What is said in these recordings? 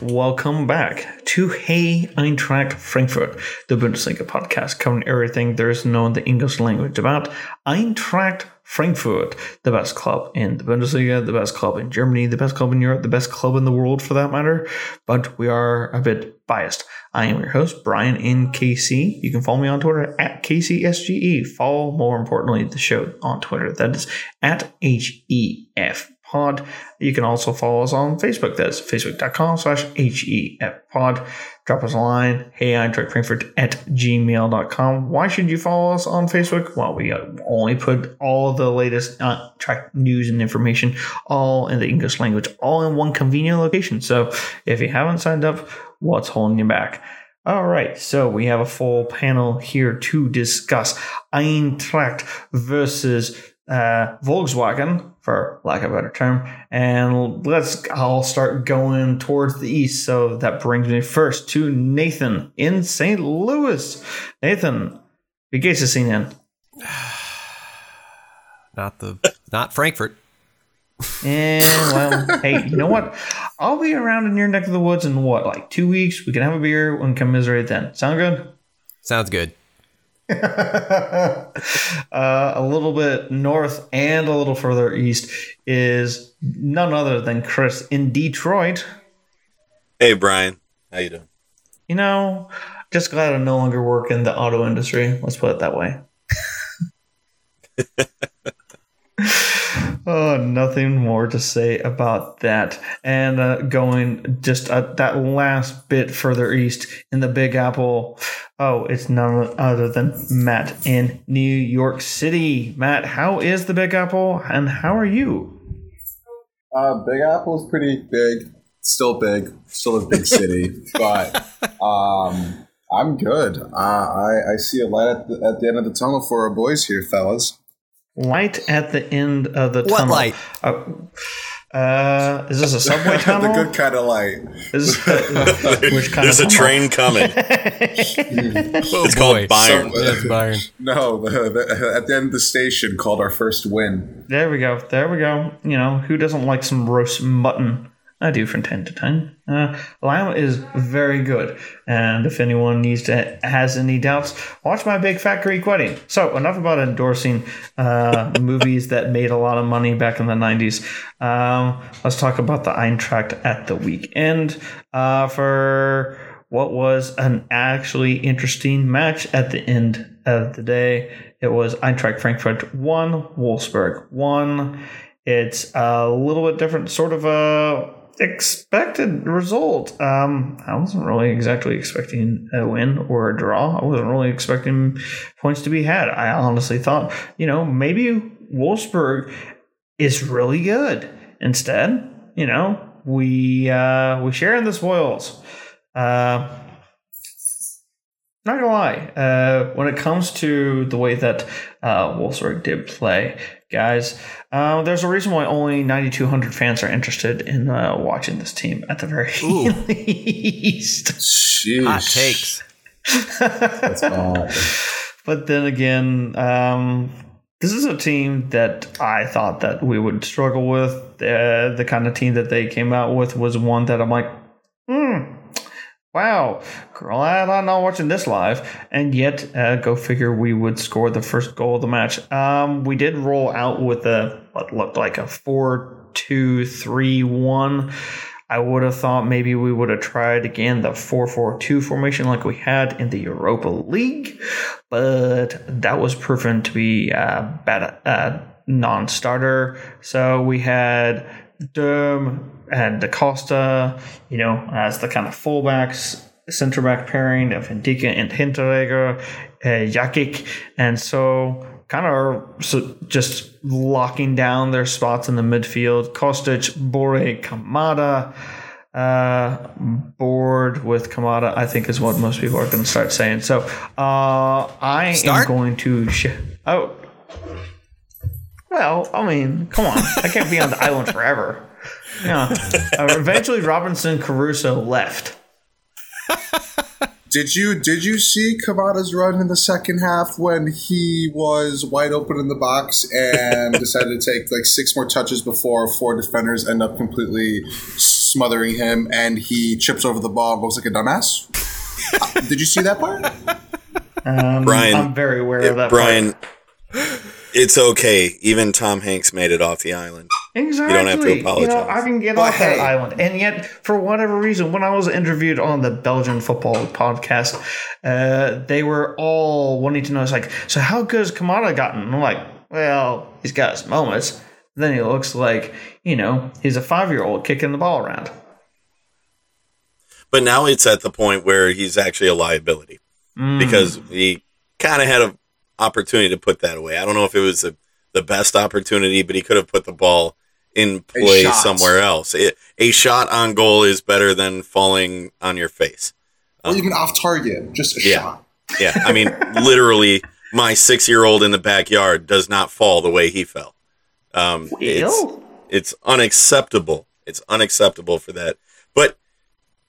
welcome back to Hey Eintracht Frankfurt, the Bundesliga podcast covering everything there is known the English language about Eintracht Frankfurt, the best club in the Bundesliga, the best club in Germany, the best club in Europe, the best club in the world for that matter. But we are a bit biased. I am your host, Brian NKC. You can follow me on Twitter at KCSGE. Follow, more importantly, the show on Twitter. That is at HEF pod. You can also follow us on Facebook. That's facebook.com slash HEF pod. Drop us a line. Hey, Eintracht Frankfurt at gmail.com. Why should you follow us on Facebook? Well, we only put all the latest uh, track news and information all in the English language, all in one convenient location. So if you haven't signed up, what's holding you back? All right, so we have a full panel here to discuss Eintracht versus uh, Volkswagen, for lack of a better term. And let's, I'll start going towards the east. So that brings me first to Nathan in St. Louis. Nathan, wie geht's es Ihnen? Not the, not Frankfurt. And well, hey, you know what? I'll be around in your neck of the woods in what, like two weeks? We can have a beer and commiserate then. Sound good? Sounds good. uh, a little bit north and a little further east is none other than Chris in Detroit. Hey, Brian. How you doing? You know, just glad I no longer work in the auto industry. Let's put it that way. oh, nothing more to say about that. And uh, going just uh, that last bit further east in the Big Apple. Oh, it's none other than Matt in New York City. Matt, how is the Big Apple, and how are you? Uh, Big Apple's pretty big, still big, still a big city, but um, I'm good. Uh, I I see a light at the, at the end of the tunnel for our boys here, fellas. Light at the end of the What tunnel. light? Uh, uh, is this a subway tunnel? the good kind of light. Is uh, which kind There's of a train coming. Oh, It's called Bayern. So- That's Bayern. No, the, the, at the end of the station called our first win. There we go. There we go. You know, who doesn't like some roast mutton? I do from time to time. Uh, is very good, and if anyone needs to has any doubts, watch my Big Fat Greek Wedding. So enough about endorsing uh, movies that made a lot of money back in the '90s. Um, let's talk about the Eintracht at the weekend uh, for what was an actually interesting match at the end of the day. It was Eintracht Frankfurt one, Wolfsburg one. It's a little bit different, sort of a expected result. Um, I wasn't really exactly expecting a win or a draw. I wasn't really expecting points to be had. I honestly thought, you know, maybe Wolfsburg is really good. Instead, you know, we uh, we share in the spoils. Uh, not gonna lie, uh, when it comes to the way that uh, Wolfsburg did play, guys, uh, there's a reason why only 9,200 fans are interested in uh, watching this team at the very Ooh. least. Sheesh. Hot takes. That's hot. But then again, um, this is a team that I thought that we would struggle with. Uh, the kind of team that they came out with was one that I'm like, wow, glad I'm not watching this live. And yet, uh, go figure, we would score the first goal of the match. Um, we did roll out with a what looked like a four-two-three-one. I would have thought maybe we would have tried again the 4 4 2 formation like we had in the Europa League, but that was proven to be a bad, non starter. So we had Durm and Da Costa, you know, as the kind of fullbacks, center back pairing of Ndicka and Hinteregger, uh, Jakic, and so kind of so just locking down their spots in the midfield. Kostic, Borré, Kamada. Uh, bored with Kamada, I think is what most people are going to start saying. So uh, I Start? am going to. Sh- oh, well, I mean, come on, I can't be on the island forever. Yeah. Uh, eventually, Robinson Crusoe left. Did you did you see Kamada's run in the second half when he was wide open in the box and decided to take like six more touches before four defenders end up completely smothering him, and he chips over the ball and looks like a dumbass. Uh, did you see that part? Um, Brian, I'm very aware it- of that. Brian, part. it's okay. Even Tom Hanks made it off the island. Exactly. don't have to You know, apologize. I can get But off that island. And yet, for whatever reason, when I was interviewed on the Belgian football podcast, uh, they were all wanting to know, it's like, so how good has Kamada gotten? And I'm like, well, he's got his moments. Then he looks like, you know, he's a five year old kicking the ball around. But now it's at the point where he's actually a liability Mm. because he kind of had an opportunity to put that away. I don't know if it was the the best opportunity, but he could have put the ball in play somewhere else. It, a shot on goal is better than falling on your face. or even off target, just a Yeah. shot. Yeah, I mean, literally, my six year old in the backyard does not fall the way he fell. Um, it's, it's unacceptable. It's unacceptable for that. But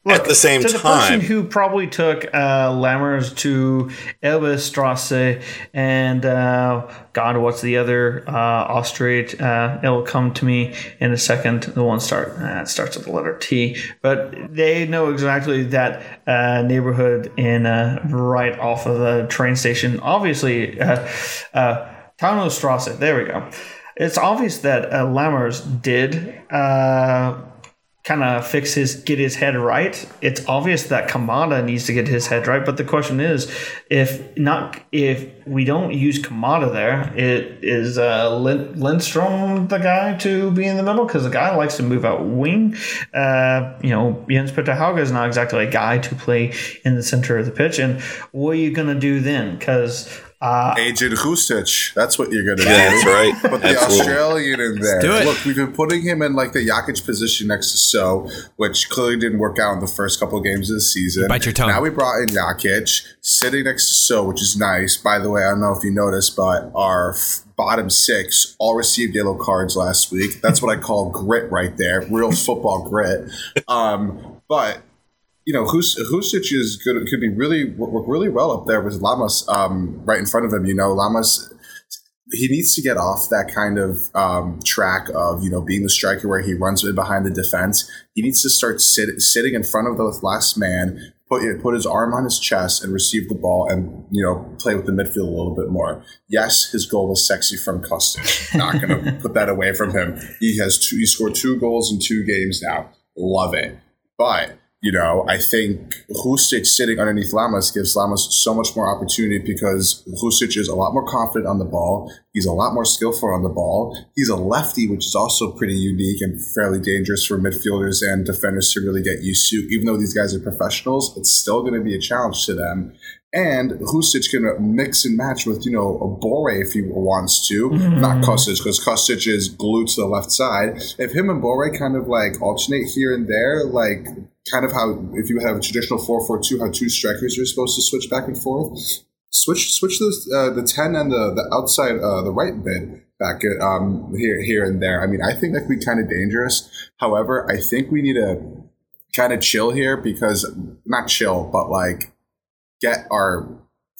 Look, at the same to the person who probably took uh, Lammers to Elbestrasse and uh, God, what's the other uh? Uh, it'll come to me in a second. The one start uh, it starts with the letter T, but they know exactly that uh, neighborhood in uh, right off of the train station. Obviously, uh, uh, Taunustrasse. There we go. It's obvious that uh, Lammers did. Kind of fix his get his head right. It's obvious that Kamada needs to get his head right, but the question is, if not, if we don't use Kamada there, it is uh, Lin- Lindstrom the guy to be in the middle because the guy likes to move out wing. Uh, you know, Jens Petter Hauge is not exactly a guy to play in the center of the pitch, and what are you gonna do then? Because uh, Ajdin Hrustic. That's what you're going to do. That's right. Put the Absolutely. Australian in there. do it. Look, we've been putting him in like the Jokic position next to Sow, which clearly didn't work out in the first couple of games of the season. Bite your tongue. Now we brought in Jokic sitting next to Sow, which is nice. By the way, I don't know if you noticed, but our f- bottom six all received yellow cards last week. That's what I call grit right there, real football grit. Um, but you know, Hus- Hrustic is good. Could be really work really well up there with Lammers um, right in front of him. You know, Lammers he needs to get off that kind of um, track of you know being the striker where he runs in behind the defense. He needs to start sit- sitting in front of the last man, put put his arm on his chest and receive the ball, and you know play with the midfield a little bit more. Yes, his goal was sexy from Kostic. Not going to put that away from him. He has two. He scored two goals in two games now. Love it, but you know, I think Hrustic sitting underneath Lammers gives Lammers so much more opportunity because Hrustic is a lot more confident on the ball. He's a lot more skillful on the ball. He's a lefty, which is also pretty unique and fairly dangerous for midfielders and defenders to really get used to. Even though these guys are professionals, it's still going to be a challenge to them. And Hrustic can mix and match with, you know, a Borré if he wants to. Not Kostic, because Kostic is glued to the left side. If him and Borré kind of like alternate here and there, like kind of how if you have a traditional 4-4-2, how two strikers are supposed to switch back and forth. Switch switch the uh, the ten and the the outside uh, the right bit back um here here and there. I mean, I think that could be kind of dangerous. However, I think we need to kind of chill here because not chill, but like get our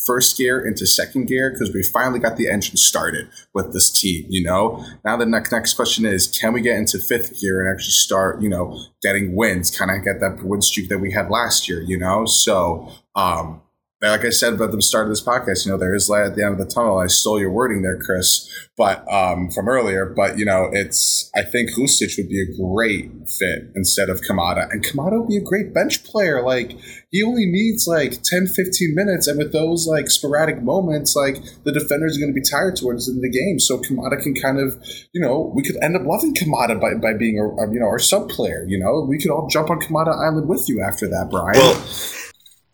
first gear into second gear because we finally got the engine started with this team, you know? Now the next next question is can we get into fifth gear and actually start, you know, getting wins, kind of get that win streak that we had last year, you know? So um like I said about the start of this podcast, you know, there is light at the end of the tunnel. I stole your wording there, Chris, but um, from earlier. But you know, it's I think Hrustic would be a great fit instead of Kamada, and Kamada would be a great bench player. Like he only needs like 10, 15 minutes, and with those like sporadic moments, like the defenders are going to be tired towards the end of the game. So Kamada can kind of, you know, we could end up loving Kamada by, by being a, a, you know our sub player. You know, we could all jump on Kamada Island with you after that, Brian. Well,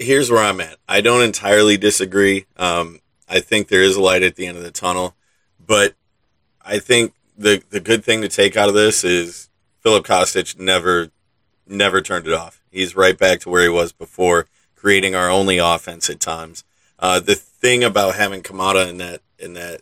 here's where I'm at. I don't entirely disagree. Um, I think there is a light at the end of the tunnel, but I think the the good thing to take out of this is Filip Kostic never never turned it off. He's right back to where he was before, creating our only offense at times. Uh, the thing about having Kamada in that in that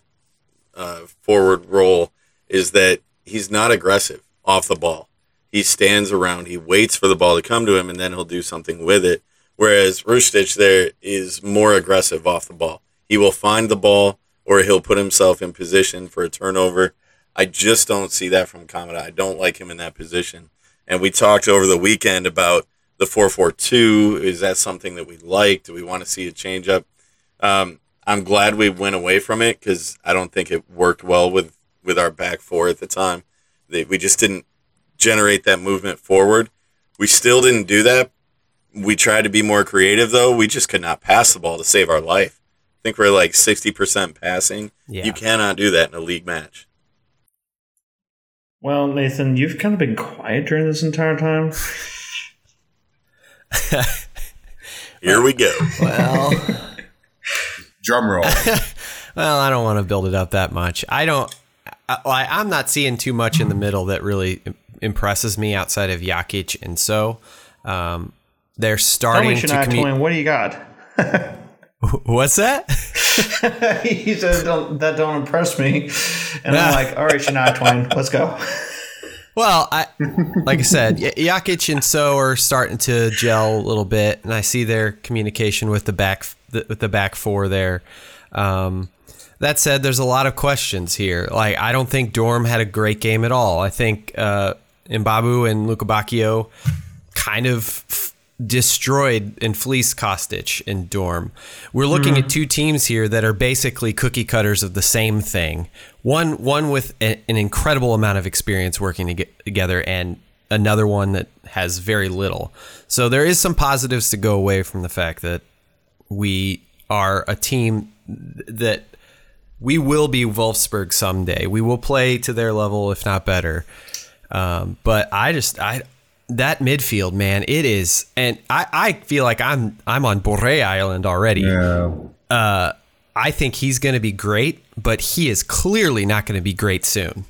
uh, forward role is that he's not aggressive off the ball. He stands around, he waits for the ball to come to him, and then he'll do something with it. Whereas Hrustic there is more aggressive off the ball. He will find the ball or he'll put himself in position for a turnover. I just don't see that from Kamada. I don't like him in that position. And we talked over the weekend about the 442. Is that something that we like? Do we want to see a change up? Um, I'm glad we went away from it because I don't think it worked well with, with our back four at the time. They, we just didn't generate that movement forward. We still didn't do that. We tried to be more creative, though. We just could not pass the ball to save our life. I think we're like 60% passing. Yeah. You cannot do that in a league match. Well, Nathan, you've kind of been quiet during this entire time. Here we go. Well, Drum roll. well, I don't want to build it up that much. I don't. I, I'm not seeing too much in the middle that really impresses me outside of Jakic and Sow. Um, they're Tell starting me, to commu- Twain, what do you got? What's that? he said, don't, that don't impress me. And. I'm like, all right, Shania Twain, let's go. Well, I like I said, Y- Jokic and Sow are starting to gel a little bit, and I see their communication with the back the, with the back four there. Um, that said, there's a lot of questions here. Like, I don't think Durm had a great game at all. I think uh, Mbabu and Luca Bacchio kind of destroyed and fleeced Kostic in Durm. We're looking at two teams here that are basically cookie cutters of the same thing. One one with a, an incredible amount of experience working to get together, and another one that has very little. So there is some positives to go away from the fact that we are a team that we will be Wolfsburg someday. We will play to their level, if not better. Um, but I just I that midfield man, it is, and I, I feel like I'm I'm on Borré Island already. Yeah. Uh, I think he's going to be great, but he is clearly not going to be great soon.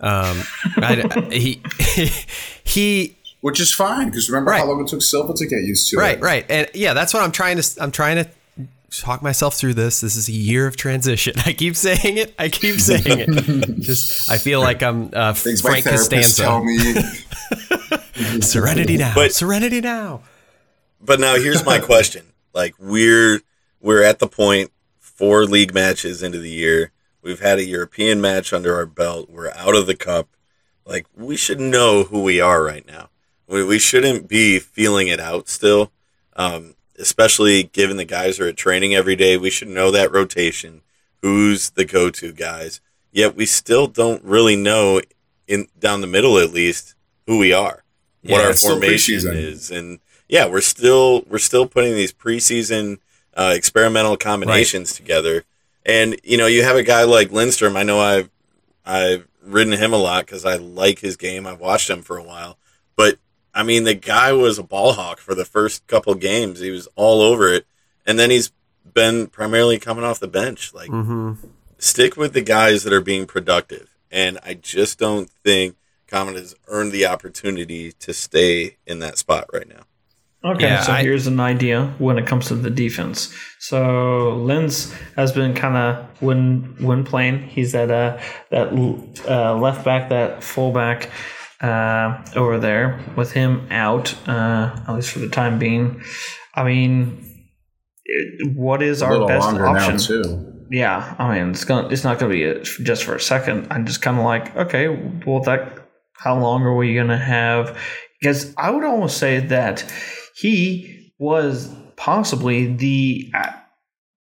Um, I, he he Which is fine because remember Right. how long it took Silva to get used to right it. right and yeah that's what i'm trying to i'm trying to talk myself through this this is a year of transition i keep saying it i keep saying it just i feel like i'm uh, Things my frank costanza tell me. serenity now But- serenity now But now here's my question. Like we're we're at the point four league matches into the year. We've had a European match under our belt. We're out of the cup. Like we should know who we are right now. We, we shouldn't be feeling it out still. Um, especially given the guys are at training every day. We should know that rotation. Who's the go-to guys? Yet we still don't really know in down the middle at least who we are, what Yeah, our formation preseason. is, and yeah, we're still we're still putting these preseason uh, experimental combinations together. And you know, you have a guy like Lindstrom. I know I've I've ridden him a lot because I like his game. I've watched him for a while, but I mean, the guy was a ball hawk for the first couple games. He was all over it, and then he's been primarily coming off the bench. Like, mm-hmm. stick with the guys that are being productive. And I just don't think Common has earned the opportunity to stay in that spot right now. Okay, Yeah, so I- here's an idea when it comes to the defense. So Lenz has been kind of when when playing, he's that uh, that uh, left back, that fullback uh, over there. With him out, uh, at least for the time being. I mean, it, what is a our best option? Yeah, I mean, it's gonna it's not gonna be a, just for a second. I'm just kind of like, okay, well, that how long are we gonna have? Because I would almost say that he was possibly the uh,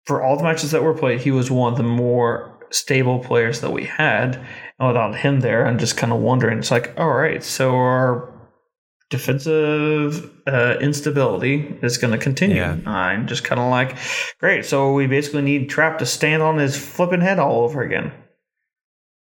for all the matches that were played, he was one of the more stable players that we had. And without him there, I'm just kind of wondering. It's like, all right, so our defensive uh, instability is going to continue. Yeah. I'm just kind of like, great. So we basically need Trapp to stand on his flipping head all over again.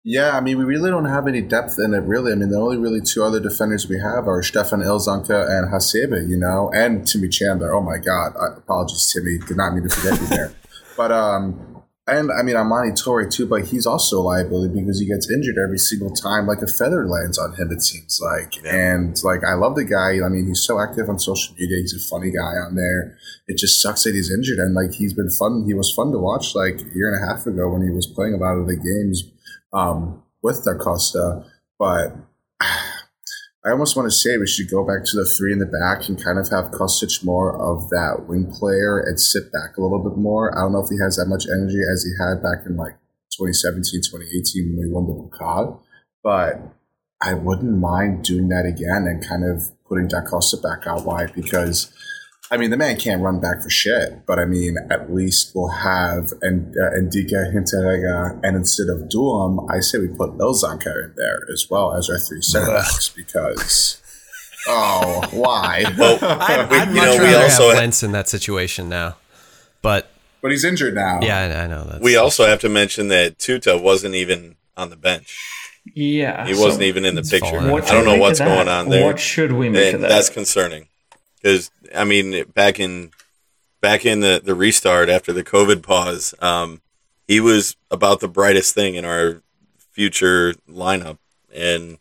Yeah, I mean, we really don't have any depth in it, really. I mean, the only really two other defenders we have are Stefan Ilsanker and Hasebe, you know, and Timmy Chandler. Oh my God, I, apologies, Timmy. Did not mean to forget you there. But um, and I mean, Almamy Touré too, but he's also a liability because he gets injured every single time, like a feather lands on him. It seems like, Yeah. and like I love the guy. I mean, he's so active on social media. He's a funny guy on there. It just sucks that he's injured, and like he's been fun. He was fun to watch like a year and a half ago when he was playing a lot of the games um, with Da Costa, but. I almost want to say we should go back to the three in the back and kind of have Kostic more of that wing player and sit back a little bit more. I don't know if he has that much energy as he had back in like 2017, 2018 when we won the Pokal, but I wouldn't mind doing that again and kind of putting Da Costa back out wide because, I mean, the man can't run back for shit. But I mean, at least we'll have and uh, Ndicka Hinteregger, and instead of Durm, I say we put Ilsanker in there as well as our three center backs because. Oh, why? Well, I'd, we- I'd you much know, we also have Lenz in that situation now. But but he's injured now. yeah, I, I know that. we also have to mention that Tuta wasn't even on the bench. Yeah. He wasn't even in the picture. I don't know what's going on there. What should we make of that? that's concerning because I mean, back in back in the the restart after the COVID pause, um, he was about the brightest thing in our future lineup, and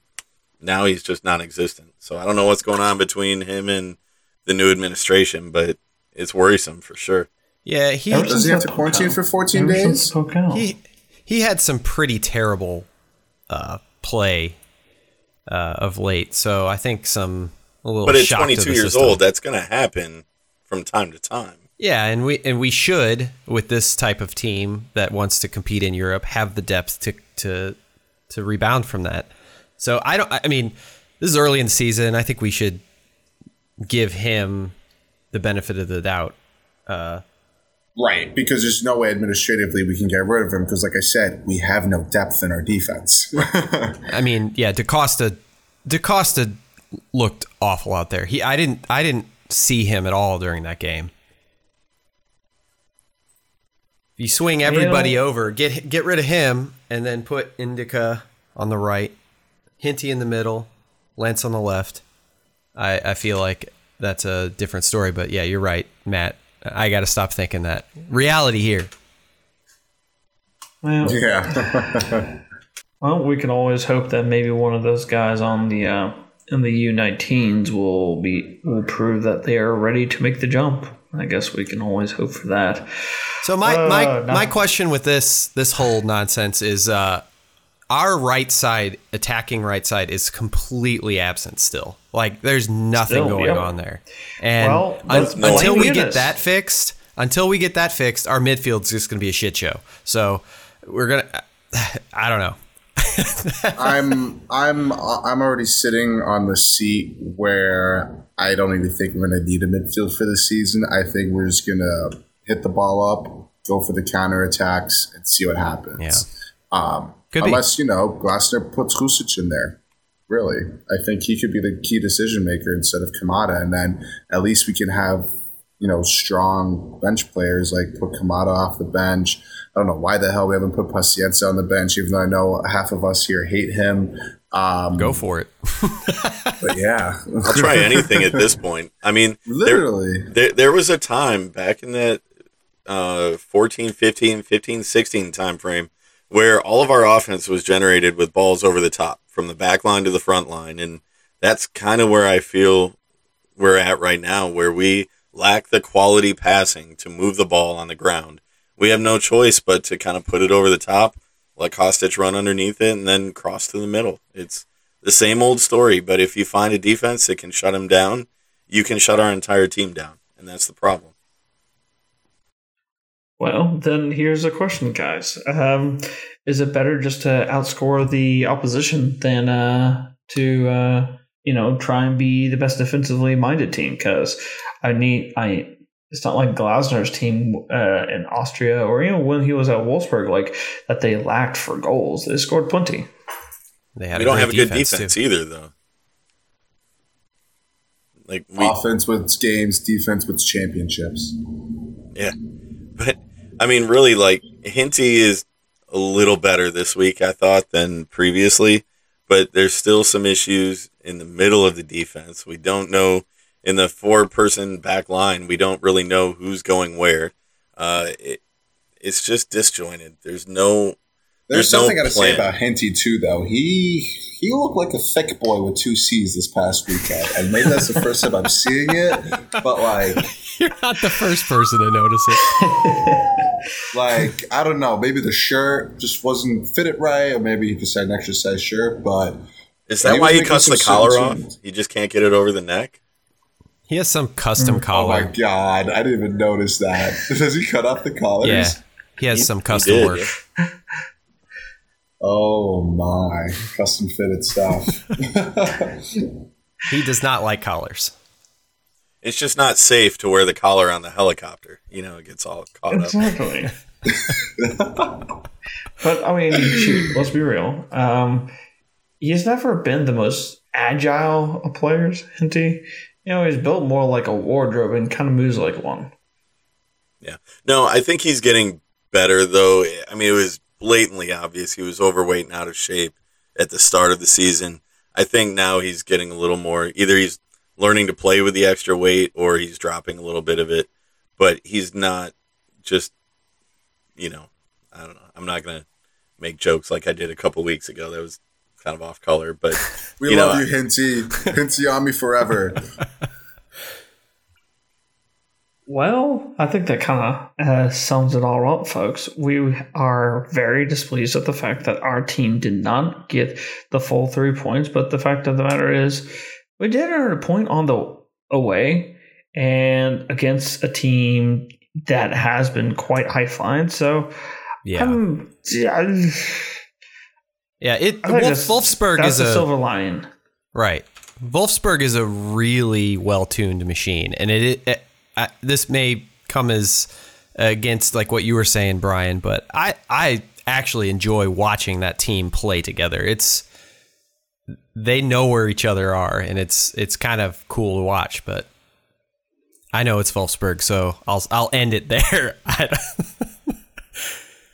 now he's just non-existent. So I don't know what's going on between him and the new administration, but it's worrisome for sure. yeah, he Ever Does he have to quarantine Pocahontas. for 14 days? He he had some pretty terrible uh, play uh, of late. So I think some a little. But at 22 years system. old, that's going to happen from time to time. Yeah, and we and we should with this type of team that wants to compete in Europe have the depth to to to rebound from that. So I don't. I mean, this is early in the season. I think we should give him the benefit of the doubt. Uh, right, because there's no way administratively we can get rid of him. Because, like I said, we have no depth in our defense. I mean, yeah, DaCosta DaCosta looked awful out there. He I didn't I didn't see him at all during that game. You swing everybody Hell. over, get get rid of him, and then put Ndicka on the right, Hinty in the middle, Lenz on the left. I, I feel like that's a different story, but yeah, you're right, Matt. I got to stop thinking that. Reality here. Well, yeah, well, we can always hope that maybe one of those guys on the uh, in the U19s will be will prove that they are ready to make the jump. I guess we can always hope for that. So my Uh, my no. my question with this this whole nonsense is uh our right side attacking right side is completely absent still. Like there's nothing Still, going yep. on there. And Well, un- until we get that fixed, until we get that fixed, our midfield's just going to be a shit show. So we're going to I don't know. I'm I'm I'm already sitting on the seat where I don't even think we're going to need a midfield for the season. I think we're just going to hit the ball up, go for the counter attacks, and see what happens. Yeah. Um, unless you know Glasner puts Hrustic in there. Really, I think he could be the key decision maker instead of Kamada, and then at least we can have you know strong bench players like put Kamada off the bench. I don't know why the hell we haven't put Paciencia on the bench, even though I know half of us here hate him. Um, Go for it. but yeah, I'll try anything at this point. I mean, there, Literally, there, there was a time back in that uh, 14, 15, 15, 16 time frame where all of our offense was generated with balls over the top from the back line to the front line. And that's kind of where I feel we're at right now, where we lack the quality passing to move the ball on the ground. We have no choice but to kind of put it over the top, let Kostic run underneath it, and then cross to the middle. It's the same old story, but if you find a defense that can shut him down, you can shut our entire team down, and that's the problem. Well, then here's a question, guys. Um, is it better just to outscore the opposition than uh, to uh, you know try and be the best defensively minded team? Because I need I. It's not like Glasner's team uh, in Austria or even when he was at Wolfsburg, like that they lacked for goals. They scored plenty. They had we don't have a good defense, defense too. either, though. Like we, offense wins games, defense wins championships. yeah, but I mean, really, like Hinty is a little better this week, I thought, than previously. But there's still some issues in the middle of the defense. We don't know in the four-person back line. We don't really know who's going where. Uh, it, it's just disjointed. There's no There's, There's no something I got to say about Henty too, though. He he looked like a thick boy with two C's this past weekend, and maybe that's the first time I'm seeing it. But like, You're not the first person to notice it. like I don't know, maybe the shirt just wasn't fitted right, or maybe he just had an extra size shirt. But Is that was why he cuts the collar off? He just can't get it over the neck. He has some custom collar. oh my god, I didn't even notice that. Does he cut off the collars? yeah, he has some custom work. Oh my, custom fitted stuff. He does not like collars. It's just not safe to wear the collar on the helicopter. You know, it gets all caught up. Exactly. but I mean, shoot, let's be real. Um, he's never been the most agile of players, Hinty. You know, he's built more like a wardrobe and kind of moves like one. Yeah. No, I think he's getting better though. I mean, it was blatantly obvious he was overweight and out of shape at the start of the season. I think now he's getting a little more either he's learning to play with the extra weight or he's dropping a little bit of it, but he's not just you know, I don't know. I'm not going to make jokes like I did a couple weeks ago. That was kind of off color, but we you love know, you, Hinty. Hinty on me forever. Well, I think that kind of uh, sums it all up, folks. We are very displeased at the fact that our team did not get the full three points, but the fact of the matter is, we did earn a point on the away and against a team that has been quite high flying. So, Yeah. yeah, Yeah, it Wolf, Wolfsburg is a silver lining. right. Wolfsburg is a really well-tuned machine, and it, it, it I, this may come as against like what you were saying, Brian, but I I actually enjoy watching that team play together. It's they know where each other are, and it's it's kind of cool to watch. But I know it's Wolfsburg, so I'll I'll end it there.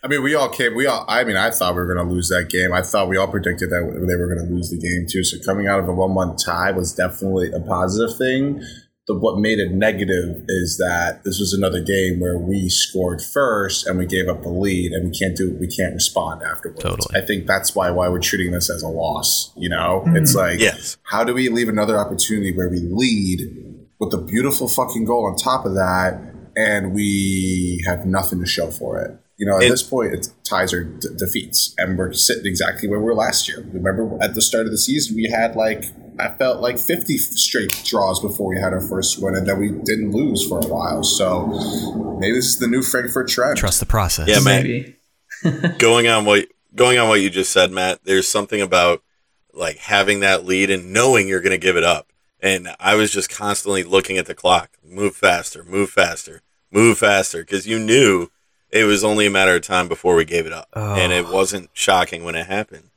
I mean, we all came. We all. I mean, I thought we were going to lose that game. I thought we all predicted that they were going to lose the game too. So coming out of a one-one tie was definitely a positive thing. The, what made it negative is that this was another game where we scored first and we gave up the lead, and we can't do. We can't respond afterwards. Totally. I think that's why why we're treating this as a loss. You know, mm-hmm. it's like, Yes. how do we leave another opportunity where we lead with a beautiful fucking goal on top of that, and we have nothing to show for it? You know, at And- this point, it's ties are d- defeats, and we're sitting exactly where we were last year. Remember, at the start of the season, we had like I felt like fifty straight draws before we had our first win, and then we didn't lose for a while. So maybe this is the new Frankfurt trend. trust the process. Yeah, man. Maybe. going on what going on what you just said, Matt. There's something about like having that lead and knowing you're going to give it up. And I was just constantly looking at the clock. Move faster, move faster, move faster because you knew it was only a matter of time before we gave it up. And it wasn't shocking when it happened.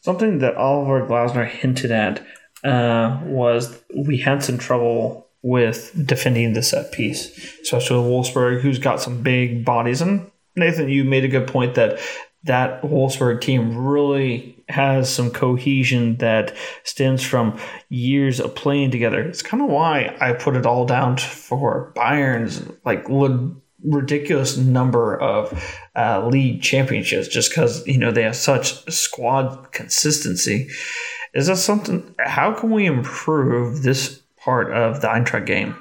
Something that Oliver Glasner hinted at uh, was we had some trouble with defending the set piece, especially with Wolfsburg, who's got some big bodies. And Nathan, you made a good point that that Wolfsburg team really has some cohesion that stems from years of playing together. It's kind of why I put it all down for Bayern's like would ridiculous number of uh, league championships just because you know they have such squad consistency. Is that something? How can we improve this part of the Eintracht game?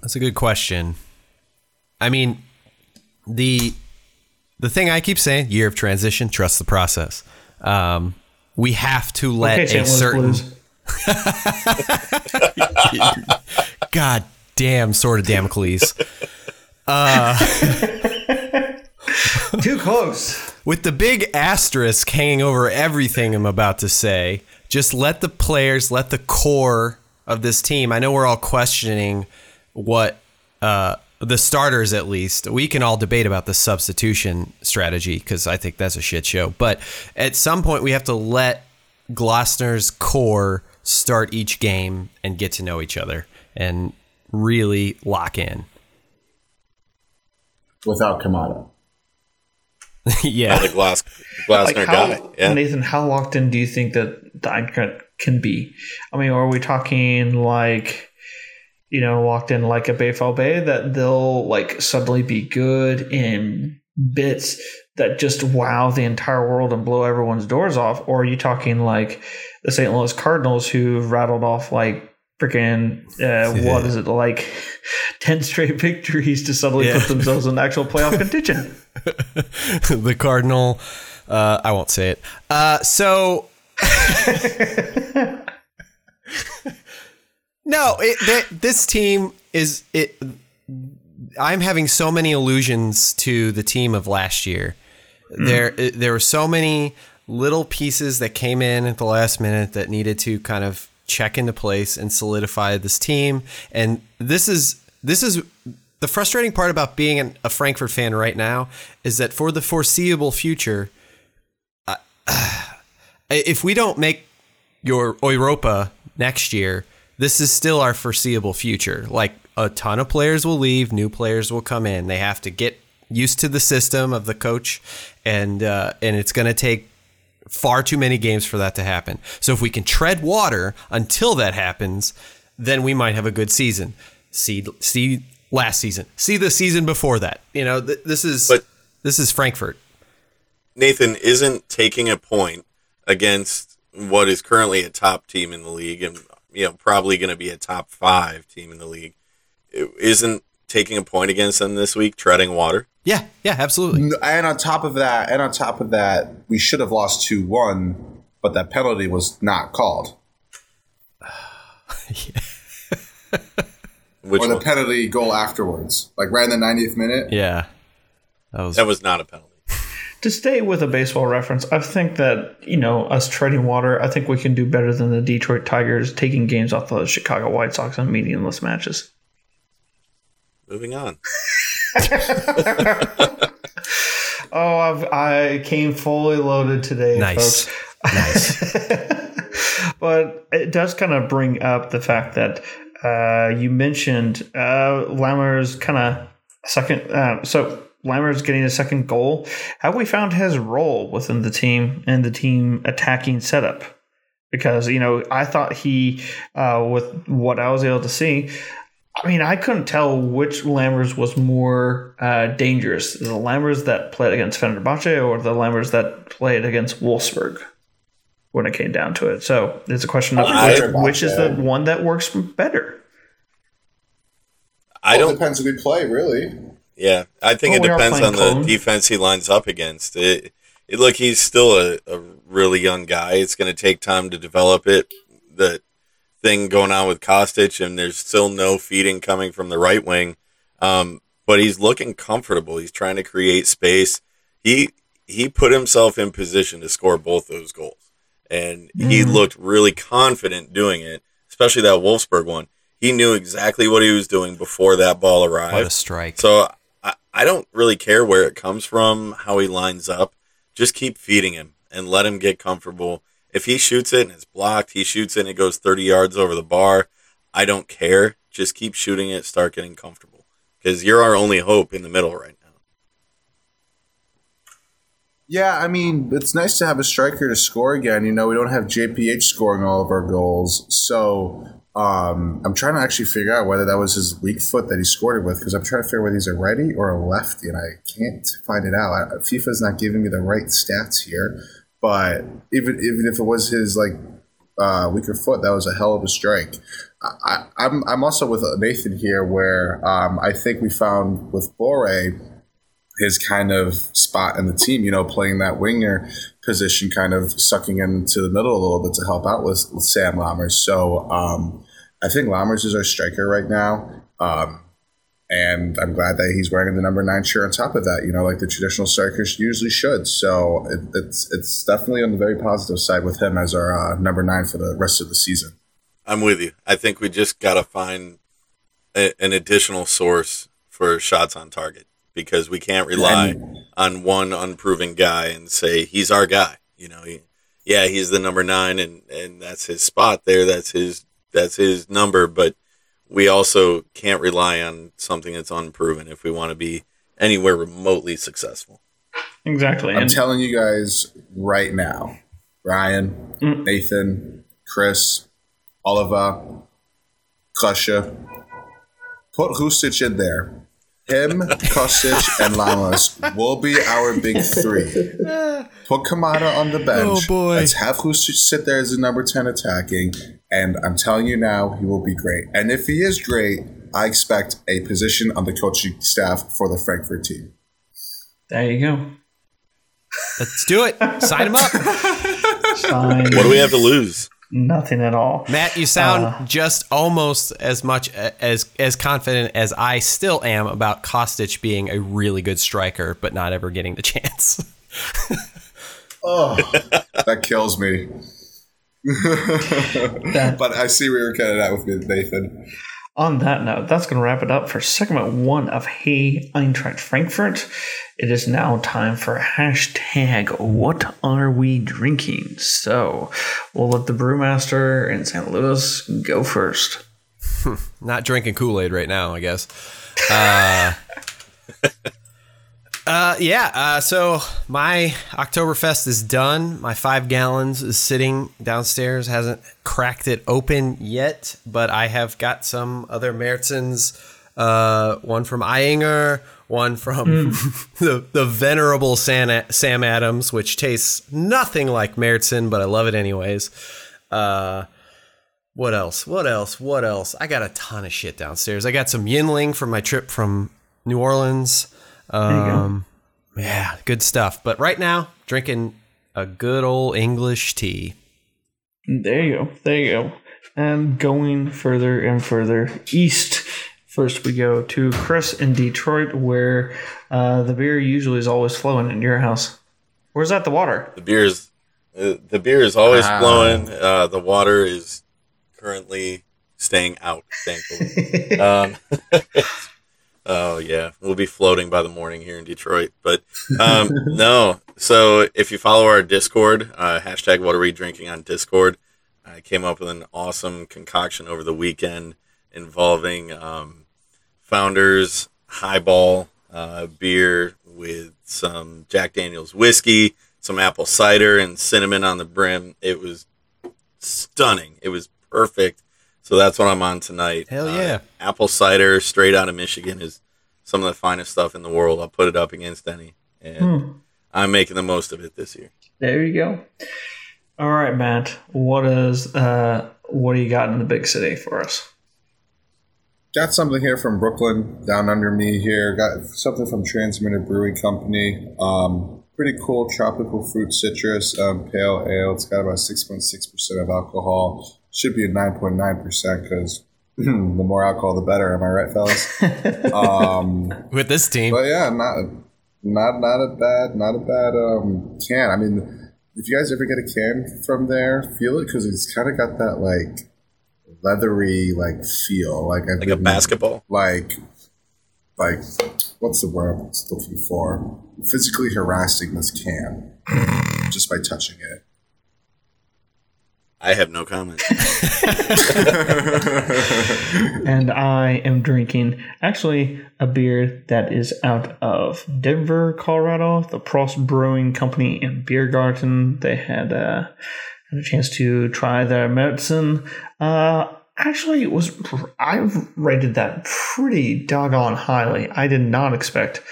That's a good question. I mean, the the thing I keep saying, year of transition, trust the process. Um, we have to let Okay, a certain Blues. god damn sword of Damocles. Too close. With the big asterisk hanging over everything I'm about to say, just let the players, let the core of this team. I know we're all questioning what uh, the starters, at least. We can all debate about the substitution strategy because I think that's a shit show. But at some point, we have to let Glasner's core start each game and get to know each other and really lock in. without Kamada. yeah. The Glas- Glasner Like how, guy. Yeah. Nathan, how locked in do you think that the Eintracht can be? I mean, are we talking like, you know, locked in like a BVB that they'll like suddenly be good in bits that just wow the entire world and blow everyone's doors off? Or are you talking like the St. Louis Cardinals who rattled off like freaking uh, what is it like 10 straight victories to suddenly Yeah. put themselves in actual playoff contention the cardinal uh, i won't say it uh, so no it, th- this team is it I'm having so many illusions to the team of last year. There, there were so many little pieces that came in at the last minute that needed to kind of check into place and solidify this team. And this is this is the frustrating part about being an, a Frankfurt fan right now is that for the foreseeable future, uh, if we don't make your Europa next year, this is still our foreseeable future. Like a ton of players will leave, new players will come in. They have to get used to the system of the coach, and uh, and it's going to take far too many games for that to happen. So if we can tread water until that happens, then we might have a good season. See see last season. See the season before that. You know, th- this is But- this is Frankfurt. Nathan isn't taking a point against what is currently a top team in the league and you know probably going to be a top 5 team in the league. It isn't taking a point against them this week treading water. Yeah, yeah, absolutely. And on top of that, and on top of that, we should have lost two one, but that penalty was not called. Which or the one? penalty goal afterwards, like right in the 90th minute. Yeah. That was that was not a penalty. To stay with a baseball reference, I think that, you know, us treading water, I think we can do better than the Detroit Tigers taking games off the Chicago White Sox on meaningless matches. Moving on. Oh, I've, I came fully loaded today, nice. folks. Nice. but it does kind of bring up the fact that uh, you mentioned uh, Lammer's kind of second. Uh, so Lammer's getting a second goal. Have we found his role within the team and the team attacking setup? Because you know, I thought he, uh, with what I was able to see, I mean, I couldn't tell which Lammers was more uh, dangerous: the Lammers that played against Fenerbahce or the Lammers that played against Wolfsburg. When it came down to it, so it's a question of I- which, which is the one that works better. I Well, it don't depends who we play, really. Yeah, I think Well, it depends on clone. the defense he lines up against. It, it look, he's still a, a really young guy. It's going to take time to develop it. The thing going on with Kostic, and there's still no feeding coming from the right wing. Um, but he's looking comfortable. He's trying to create space. He he put himself in position to score both those goals, and he Mhm. looked really confident doing it. Especially that Wolfsburg one. He knew exactly what he was doing before that ball arrived. what a strike. So I, I don't really care where it comes from, how he lines up. Just keep feeding him and let him get comfortable. If he shoots it and it's blocked, he shoots it and it goes 30 yards over the bar. I don't care. Just keep shooting it, start getting comfortable. Because you're our only hope in the middle right now. Yeah, I mean, it's nice to have a striker to score again. You know, we don't have JPH scoring all of our goals. So um, I'm trying to actually figure out whether that was his weak foot that he scored it with because I'm trying to figure whether he's a righty or a lefty, and I can't find it out. FIFA's not giving me the right stats here. But even even if it was his like uh, weaker foot, that was a hell of a strike. I, I, I'm I'm also with Nathan here, where um, I think we found with Borré his kind of spot in the team, you know, playing that winger position, kind of sucking into the middle a little bit to help out with, with Sam Lammers. So um, I think Lammers is our striker right now. Um, and I'm glad that he's wearing the number nine shirt on top of that, you know, like the traditional strikers usually should. So it, it's it's definitely on the very positive side with him as our uh, number nine for the rest of the season. I'm with you. I think we just got to find a, an additional source for shots on target because we can't rely And- on one unproven guy and say he's our guy. You know, he, yeah, he's the number nine, and and that's his spot there. That's his that's his number. But we also can't rely on something that's unproven if we want to be anywhere remotely successful. Exactly. I'm And telling you guys right now, Ryan, Mm. Nathan, Chris, Oliver, Krusher, put Hrustic in there. Him, Kostic, and Lammers will be our big three. Put Kamada on the bench. Oh, boy. Let's have Hrustic sit there as the number 10 attacking. And I'm telling you now, he will be great. And if he is great, I expect a position on the coaching staff for the Frankfurt team. there you go. Let's do it. Sign him up. Sign. What do we have to lose? Nothing at all. Matt, you sound uh, just almost as much as as confident as I still am about Kostic being a really good striker, but not ever getting the chance. Oh, that kills me. That- but I see where you're getting at with me, Nathan. On that note, that's going to wrap it up for segment one of Hey Eintracht Frankfurt. It is now time for hashtag What Are We Drinking? So we'll let the brewmaster in St. Louis go first. not drinking Kool Aid right now, I guess. Uh, uh, yeah. Uh, so my Oktoberfest is done. My five gallons is sitting downstairs. Hasn't cracked it open yet, but I have got some other Märzens. Uh, one from Ayinger, one from the the venerable Sam, Sam Adams, which tastes nothing like Märzen, but I love it anyways. Uh, what else? What else? What else? I got a ton of shit downstairs. I got some Yuengling from my trip from New Orleans. You go. Um, yeah, good stuff. But right now, drinking a good old English tea. There you go. There you go. And going further and further east. First, we go to Chris in Detroit, where uh, the beer usually is always flowing in your house. Where's that the water? The beer is uh, the beer is always Wow. flowing. Uh, the water is currently staying out. Thankfully. um, oh yeah, we'll be floating by the morning here in Detroit. But um, no, so if you follow our Discord, uh, hashtag What Are We Drinking on Discord, I came up with an awesome concoction over the weekend involving um, Founders Highball uh, beer with some Jack Daniels whiskey, some apple cider, and cinnamon on the brim. It was stunning. It was perfect. So that's what I'm on tonight. Hell Uh, yeah. apple cider straight out of Michigan is some of the finest stuff in the world. I'll put it up against any. And Hmm. I'm making the most of it this year. There you go. All right, Matt. What is uh, what do you got in the big city for us? Got something here from Brooklyn, down under me here. Got something from Transmitter Brewing Company. Um, pretty cool tropical fruit citrus um, pale ale. It's got about 6.6% of alcohol. Should be a 9.9% because the more alcohol, the better. Am I right, fellas? um, With this team, but yeah, not not not a bad not a bad um, can. I mean, if you guys ever get a can from there, feel it because it's kind of got that like leathery like feel, like I've Like a basketball. like like what's the word I'm looking for? Physically harassing this can just by touching it. I have no comment. and I am drinking actually a beer that is out of Denver, Colorado. The Prost Brewing Company in Biergarten. They had, uh, had a chance to try their medicine. Uh, actually, it was I've rated that pretty doggone highly. I did not expect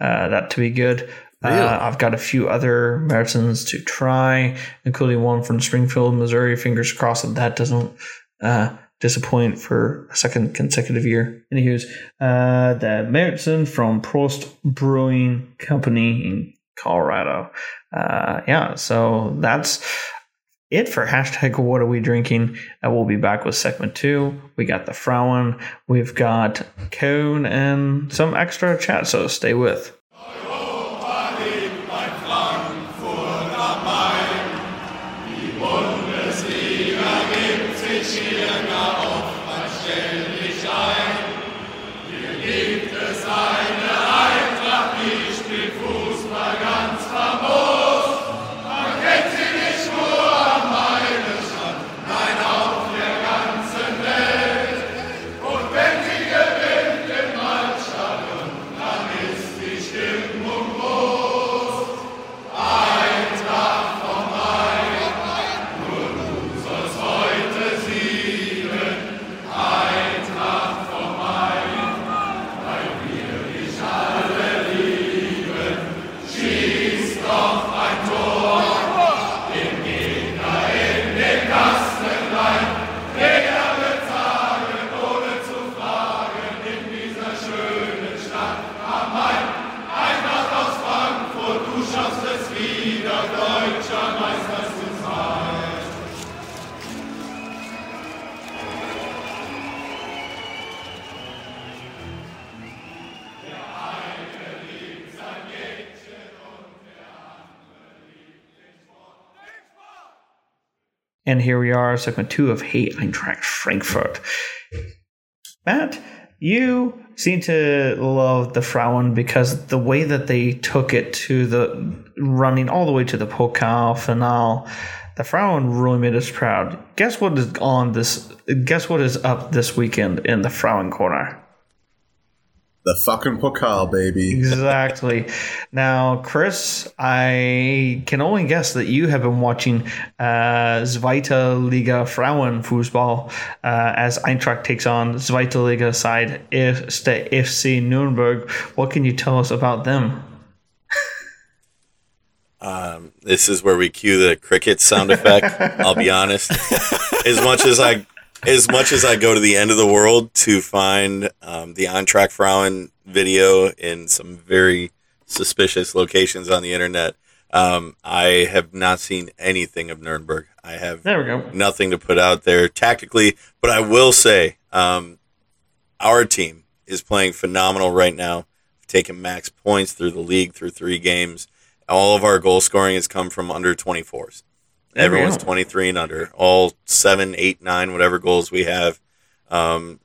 uh, that to be good. Really? Uh, I've got a few other medicines to try, including one from Springfield, Missouri. Fingers crossed that that doesn't uh, disappoint for a second consecutive year. Anywho's, uh, the medicine from Prost Brewing Company in Colorado. Uh, yeah, so that's it for hashtag what are we drinking uh, we'll be back with segment two we got the Frauen we've got cone and some extra chat so stay with And here we are, segment two of Hey Eintracht Frankfurt. Matt, you seem to love the Frauen because the way that they took it to the running all the way to the Pokal finale, the Frauen really made us proud. Guess what is on this? Guess what is up this weekend in the Frauen corner? The fucking Pokal, baby. Exactly. Now, Chris, I can only guess that you have been watching uh, Zweite Liga Frauen Fußball uh, as Eintracht takes on Zweite Liga side if FC Nuremberg. What can you tell us about them? Um, this is where we cue the cricket sound effect. I'll be honest. As much as I as much as I go to the end of the world to find um, the Eintracht Frauen video in some very suspicious locations on the internet, um, I have not seen anything of Nuremberg. I have there we go. nothing to put out there tactically, but I will say um, our team is playing phenomenal right now, taking max points through the league through three games. All of our goal scoring has come from under 24s. Everyone's 23 and under. All seven, eight, nine, whatever goals we have. Um,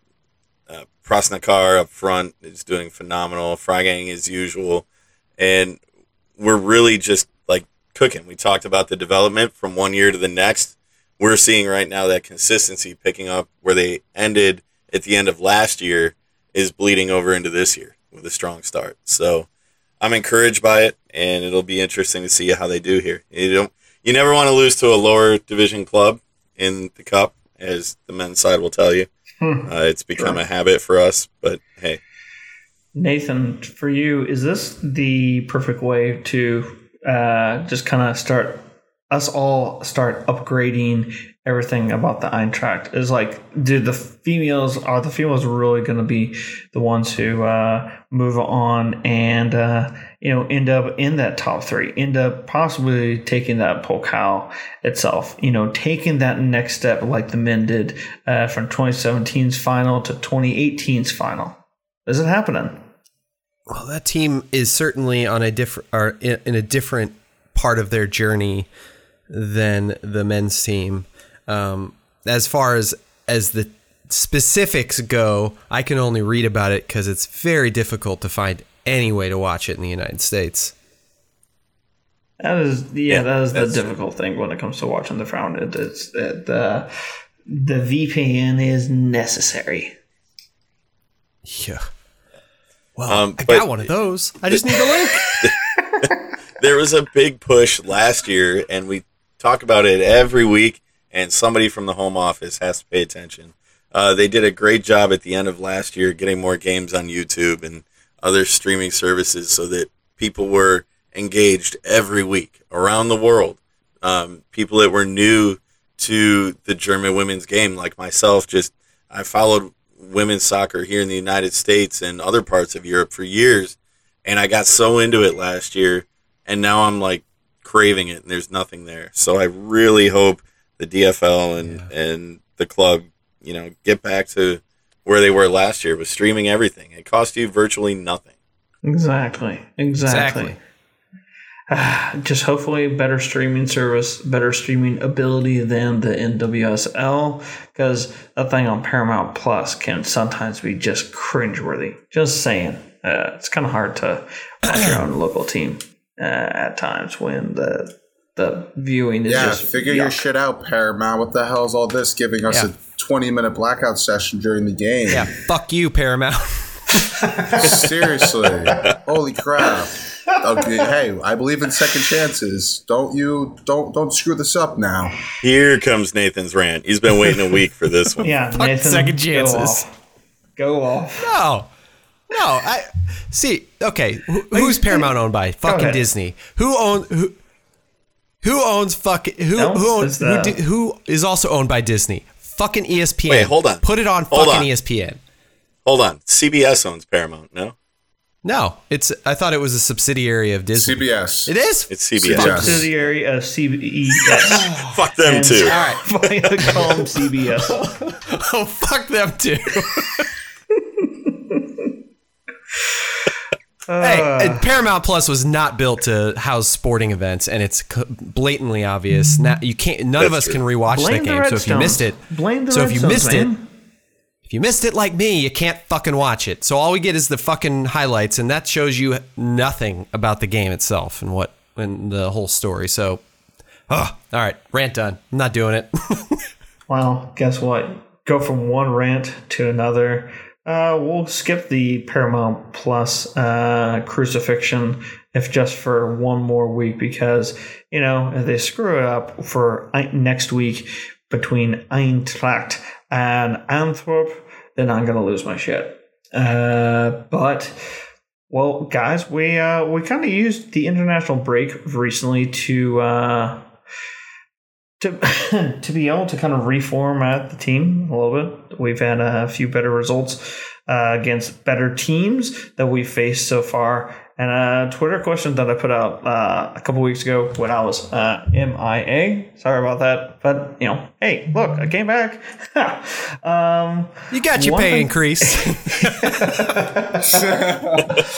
uh, Prasnikar up front is doing phenomenal. Freigang as usual, and we're really just like cooking. We talked about the development from one year to the next. We're seeing right now that consistency picking up where they ended at the end of last year is bleeding over into this year with a strong start. So I'm encouraged by it, and it'll be interesting to see how they do here. You don't you never want to lose to a lower division club in the cup, as the men's side will tell you. Hmm. Uh, it's become a habit for us, but hey, Nathan, for you, is this the perfect way to uh, just kind of start us all start upgrading everything about the Eintracht? Is like, do the females are the females really going to be the ones who uh, move on and uh, you know end up in that top three, end up possibly taking that Pokal itself, you know, taking that next step like the men did uh, from 2017's final to 2018's final? Is it happening? Well, that team is certainly on a different or in, a different part of their journey than the men's team. Um, as far as as the specifics go, I can only read about it because it's very difficult to find any way to watch it in the United States. That is, yeah, Yeah, that is the difficult thing when it comes to watching the Frauen. It, it's it, uh, the VPN is necessary. Yeah. Well, Um, I got one of those. I just need the link. there was a big push last year, and we talk about it every week. And somebody from the home office has to pay attention. Uh, they did a great job at the end of last year getting more games on YouTube and other streaming services, so that people were engaged every week around the world. Um, people that were new to the German women's game, like myself, just I followed women's soccer here in the United States and other parts of Europe for years, and I got so into it last year, and now I'm like craving it, and there's nothing there. So I really hope the DFL and and the club, you know, get back to where they were last year with streaming everything. It cost you virtually nothing. Exactly. Exactly. Just hopefully better streaming service, better streaming ability than the NWSL, because that thing on Paramount Plus can sometimes be just cringeworthy. Just saying, uh, it's kind of hard to watch your own local team uh, at times when the the viewing is Yeah, just figure your shit out, Paramount. What the hell is all this giving us Yeah. a 20 minute blackout session during the game? Yeah, fuck you, Paramount. Seriously. Holy crap. Okay, hey, I believe in second chances. Don't you don't don't screw this up now. Here comes Nathan's rant. He's been waiting a week for this one. Yeah, Nathan, second go chances. off. Go off. No, no. I see. Okay, who, who's Paramount owned by? Fucking. Disney. Who own who? Who owns fucking who? No, who, owns, who, the- who is also owned by Disney? Fucking ESPN. Wait, hold on. Put it on Hold fucking on. ESPN. Hold on. CBS owns Paramount, no? No, it's. I thought it was a subsidiary of Disney. CBS. It is. It's CBS. CBS. Subsidiary of CBS. Fuck them And- too. All right. Call them CBS. Oh fuck them too. Hey, uh, Paramount Plus was not built to house sporting events, and it's blatantly obvious. Now you can't. None of us true. can rewatch that game. So if you missed it, blame the so if you missed man. it, if you missed it like me, you can't fucking watch it. So all we get is the fucking highlights, and that shows you nothing about the game itself and what and the whole story. So, oh, all right, rant done. I'm not doing it. well, guess what? Go from one rant to another. Uh, we'll skip the Paramount Plus uh, crucifixion if just for one more week because you know if they screw it up for next week between Eintracht and Antwerp, then I'm gonna lose my shit. Uh, but well, guys, we uh, we kind of used the international break recently to uh, to to be able to kind of reformat the team a little bit. We've had a few better results uh, against better teams that we've faced so far. And a Twitter question that I put out uh, a couple weeks ago when I was uh, MIA. Sorry about that, but you know, hey, look, I came back. um, you got your pay thing- increase.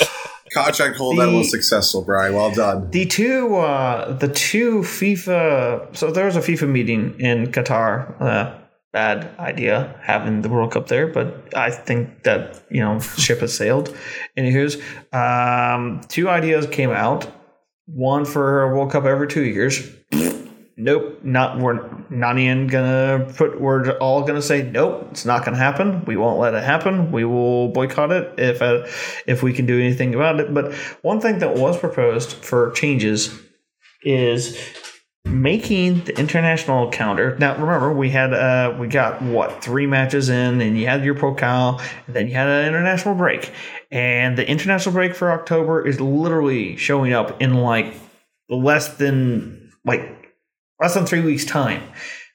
Contract hold that was successful, Brian. Well done. The two, uh, the two FIFA. So there was a FIFA meeting in Qatar. Uh, bad idea having the World Cup there, but I think that you know ship has sailed. Anywho's, um, two ideas came out. One for a World Cup every two years nope, not we're not even gonna put. We're all gonna say nope, it's not gonna happen. We won't let it happen. We will boycott it if uh, if we can do anything about it. But one thing that was proposed for changes is making the international calendar. Now, remember, we had uh, we got what three matches in, and you had your Pokal, and then you had an international break, and the international break for October is literally showing up in like less than like less than three weeks' time.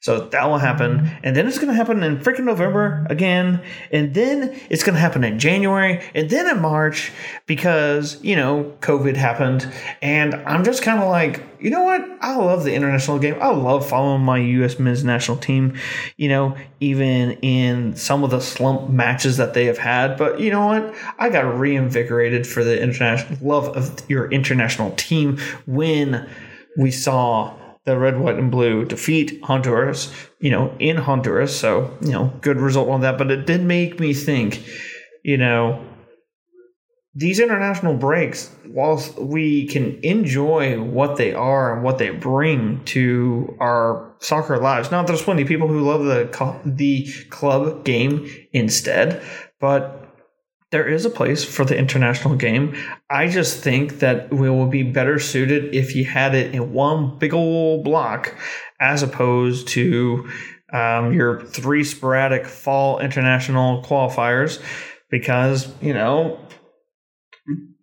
So that will happen. And then it's going to happen in freaking November again. And then it's going to happen in January and then in March because, you know, COVID happened. And I'm just kind of like, you know what? I love the international game. I love following my U.S. men's national team, you know, even in some of the slump matches that they have had. But you know what? I got reinvigorated for the international love of your international team when we saw the red, white, and blue defeat Honduras, you know, in Honduras. So, you know, good result on that. But it did make me think, you know, these international breaks, whilst we can enjoy what they are and what they bring to our soccer lives, now there's plenty of people who love the the club game instead, but there is a place for the international game. I just think that we will be better suited if you had it in one big old block as opposed to um, your three sporadic fall international qualifiers because, you know,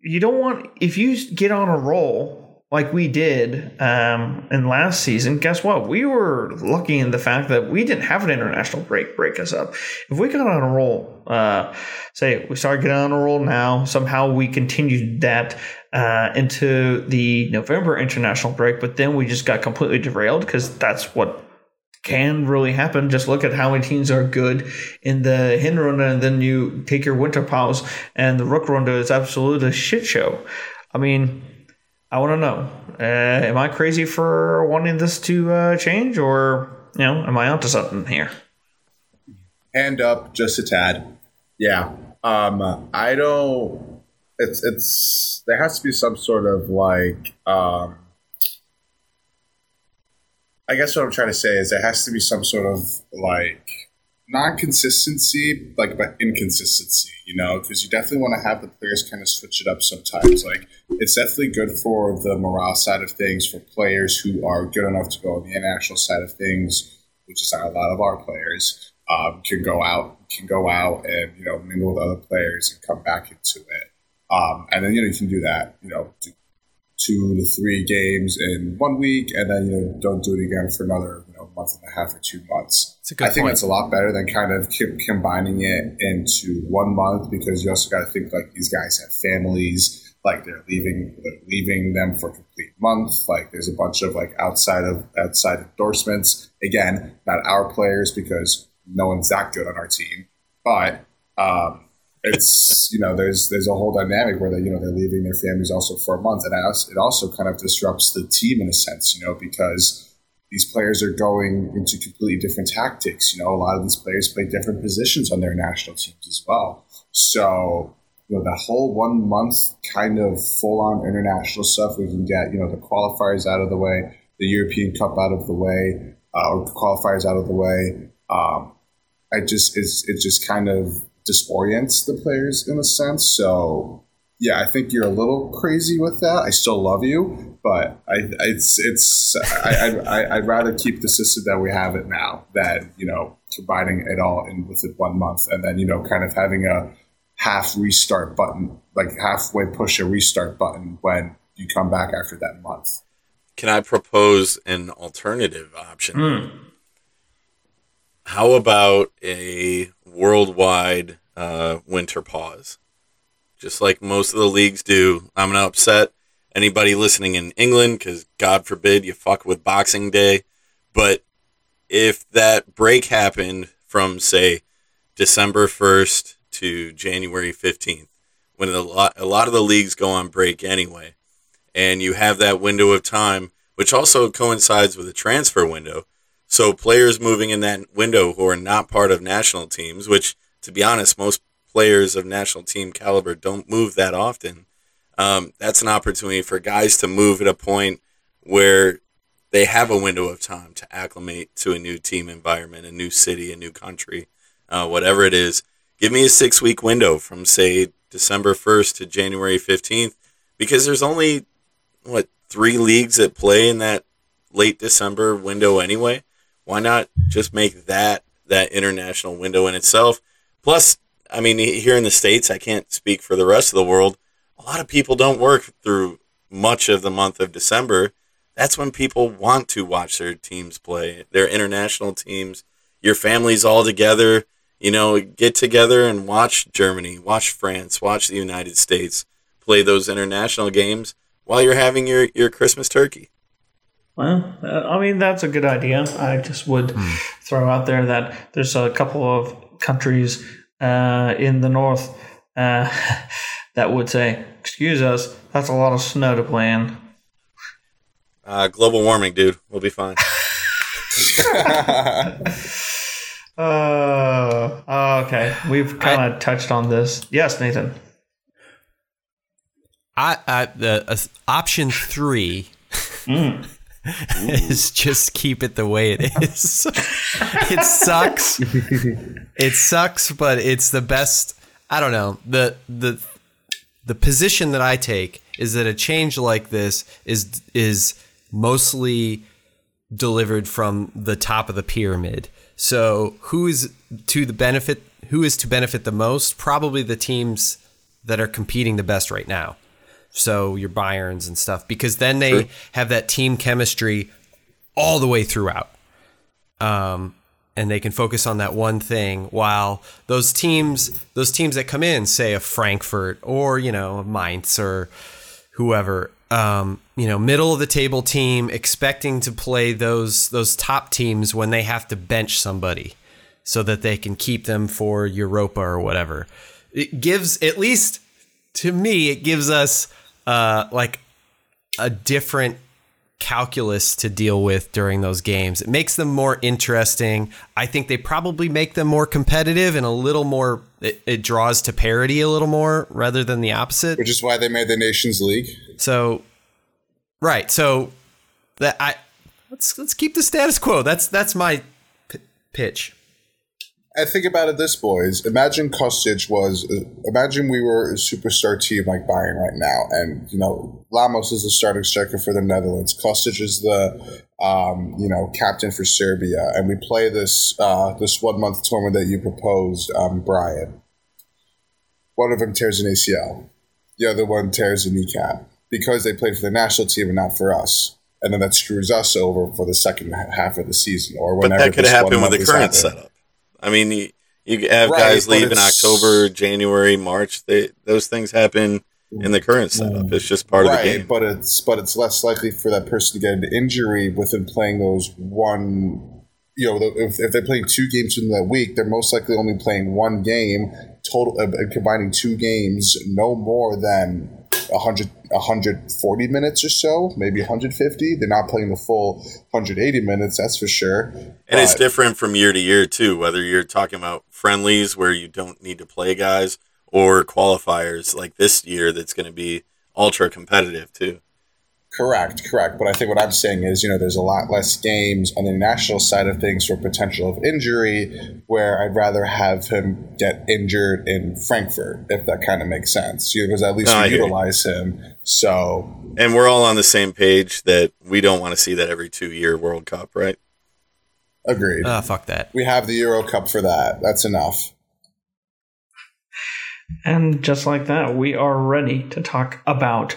you don't want, if you get on a roll like we did um, in last season, guess what? We were lucky in the fact that we didn't have an international break break us up. If we got on a roll, uh, say we started getting on a roll now, somehow we continued that uh, into the November international break, but then we just got completely derailed because that's what can really happen. Just look at how many teams are good in the Hinrunde, and then you take your winter pause, and the Rückrunde is absolutely a shit show. I mean, I want to know: uh, Am I crazy for wanting this to uh, change, or you know, am I onto something here? Hand up, just a tad. Yeah, um, I don't. It's it's there has to be some sort of like. Um, I guess what I'm trying to say is there has to be some sort of like non consistency, like but inconsistency, you know, because you definitely want to have the players kind of switch it up sometimes. Like it's definitely good for the morale side of things for players who are good enough to go on the international side of things, which is how a lot of our players um, can go out, can go out and you know mingle with other players and come back into it. Um, and then you know you can do that, you know, two to three games in one week, and then you know don't do it again for another month and a half or two months. I think that's a lot better than kind of combining it into one month because you also got to think like these guys have families, like they're leaving they're leaving them for a complete month. Like there's a bunch of like outside of outside endorsements. Again, not our players because no one's that good on our team, but um, it's you know there's there's a whole dynamic where they you know they're leaving their families also for a month, and it also kind of disrupts the team in a sense, you know, because these players are going into completely different tactics. You know, a lot of these players play different positions on their national teams as well. So, you know, that whole one month kind of full on international stuff, we can get, you know, the qualifiers out of the way, the European Cup out of the way, uh, or qualifiers out of the way. Um, I just, it's, it just kind of disorients the players in a sense. So, yeah, I think you're a little crazy with that. I still love you, but I, it's it's I, I I'd rather keep the system that we have it now than you know combining it all in within one month and then you know kind of having a half restart button, like halfway push a restart button when you come back after that month. Can I propose an alternative option? Mm. How about a worldwide uh, winter pause? just like most of the leagues do. I'm going to upset anybody listening in England because God forbid you fuck with Boxing Day. But if that break happened from, say, December 1st to January 15th, when a lot, a lot of the leagues go on break anyway, and you have that window of time, which also coincides with a transfer window. So players moving in that window who are not part of national teams, which, to be honest, most players of national team caliber don't move that often. Um, that's an opportunity for guys to move at a point where they have a window of time to acclimate to a new team environment, a new city, a new country, uh, whatever it is. Give me a six week window from, say, December 1st to January 15th, because there's only, what, three leagues that play in that late December window anyway. Why not just make that that international window in itself? Plus, I mean, here in the States, I can't speak for the rest of the world. A lot of people don't work through much of the month of December. That's when people want to watch their teams play, their international teams. Your families all together, you know, get together and watch Germany, watch France, watch the United States play those international games while you're having your, your Christmas turkey. Well, uh, I mean, that's a good idea. I just would mm. throw out there that there's a couple of countries uh, in the north uh, that would say, "Excuse us, that's a lot of snow to play in." Uh, global warming, dude. We'll be fine. uh, okay, we've kind of touched on this. Yes, Nathan. I, I the uh, option three. Mm. is just keep it the way it is. it sucks. it sucks, but it's the best. I don't know. The the the position that I take is that a change like this is is mostly delivered from the top of the pyramid. So who is to the benefit who is to benefit the most? Probably the teams that are competing the best right now so your Bayerns and stuff, because then they True. have that team chemistry all the way throughout. Um, and they can focus on that one thing while those teams those teams that come in say a frankfurt or you know mainz or whoever um, you know middle of the table team expecting to play those those top teams when they have to bench somebody so that they can keep them for europa or whatever. It gives at least to me it gives us uh, like a different calculus to deal with during those games. It makes them more interesting. I think they probably make them more competitive and a little more. It, it, draws to parity a little more rather than the opposite. Which is why they made the Nations League. So, right. So that I let's let's keep the status quo. That's that's my p- pitch. I think about it this, boys. Imagine Kostic was. Imagine we were a superstar team like Bayern right now, and you know Lammers is the starting striker for the Netherlands. Kostic is the um, you know captain for Serbia, and we play this uh, this one month tournament that you proposed, um, Brian. One of them tears an ACL, the other one tears a kneecap because they played for the national team and not for us and then that screws us over for the second half of the season or whenever. But that could happen with the current setup. I mean, you, you have right, guys leave in October, January, March. They those things happen in the current setup. It's just part right, of the game. But it's but it's less likely for that person to get an injury within playing those one you know, if, if they're playing two games in that week, they're most likely only playing one game total, uh, combining two games, no more than 100, 140 minutes or so, maybe 150. They're not playing the full 180 minutes, that's for sure. And but, it's different from year to year, too, whether you're talking about friendlies where you don't need to play guys or qualifiers like this year that's going to be ultra competitive, too. Correct, correct. But I think what I'm saying is, you know, there's a lot less games on the national side of things for potential of injury, where I'd rather have him get injured in Frankfurt, if that kind of makes sense. You know, because at least no, we utilize him. So, and we're all on the same page that we don't want to see that every two year World Cup, right? Agreed. Ah, uh, fuck that. We have the Euro Cup for that. That's enough. And just like that, we are ready to talk about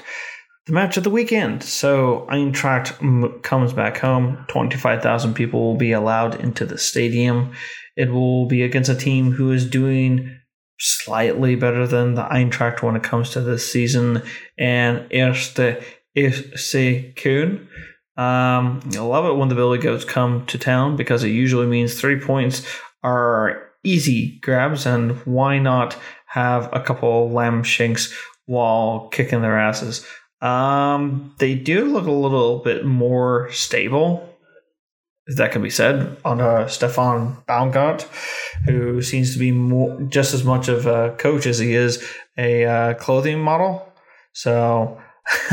the match of the weekend. So Eintracht comes back home. 25,000 people will be allowed into the stadium. It will be against a team who is doing slightly better than the Eintracht when it comes to this season. And Erste FC Köln. Um, I love it when the Billy Goats come to town because it usually means three points are easy grabs, and why not have a couple lamb shanks while kicking their asses? Um, they do look a little bit more stable, if that can be said, on uh, Steffen Baumgart, who seems to be more, just as much of a coach as he is a uh, clothing model. So,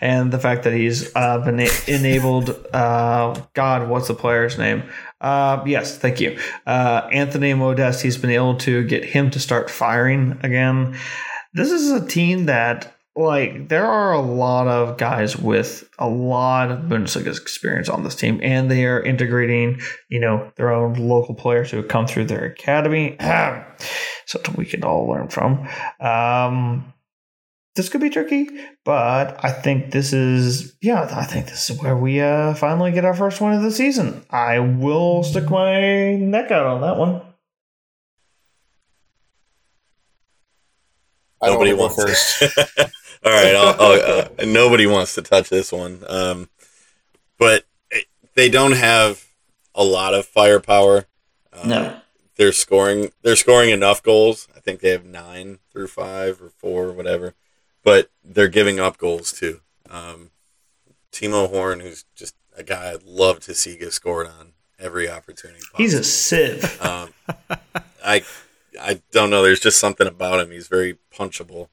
and the fact that he's uh, been enabled, uh, God, what's the player's name? Uh, yes, thank you. Uh, Anthony Modeste, he's been able to get him to start firing again. This is a team that like there are a lot of guys with a lot of Bundesliga experience on this team, and they are integrating, you know, their own local players who have come through their academy. Something we can all learn from. Um, this could be tricky, but I think this is yeah, I think this is where we uh, finally get our first one of the season. I will stick my neck out on that one. Nobody wants first. All right, I'll, I'll, uh, nobody wants to touch this one. Um, but they don't have a lot of firepower. Uh, no, they're scoring. They're scoring enough goals. I think they have nine through five or four, or whatever. But they're giving up goals too. Um, Timo Horn, who's just a guy I'd love to see get scored on every opportunity. Possible. He's a sieve. Um, I I don't know. There's just something about him. He's very punchable.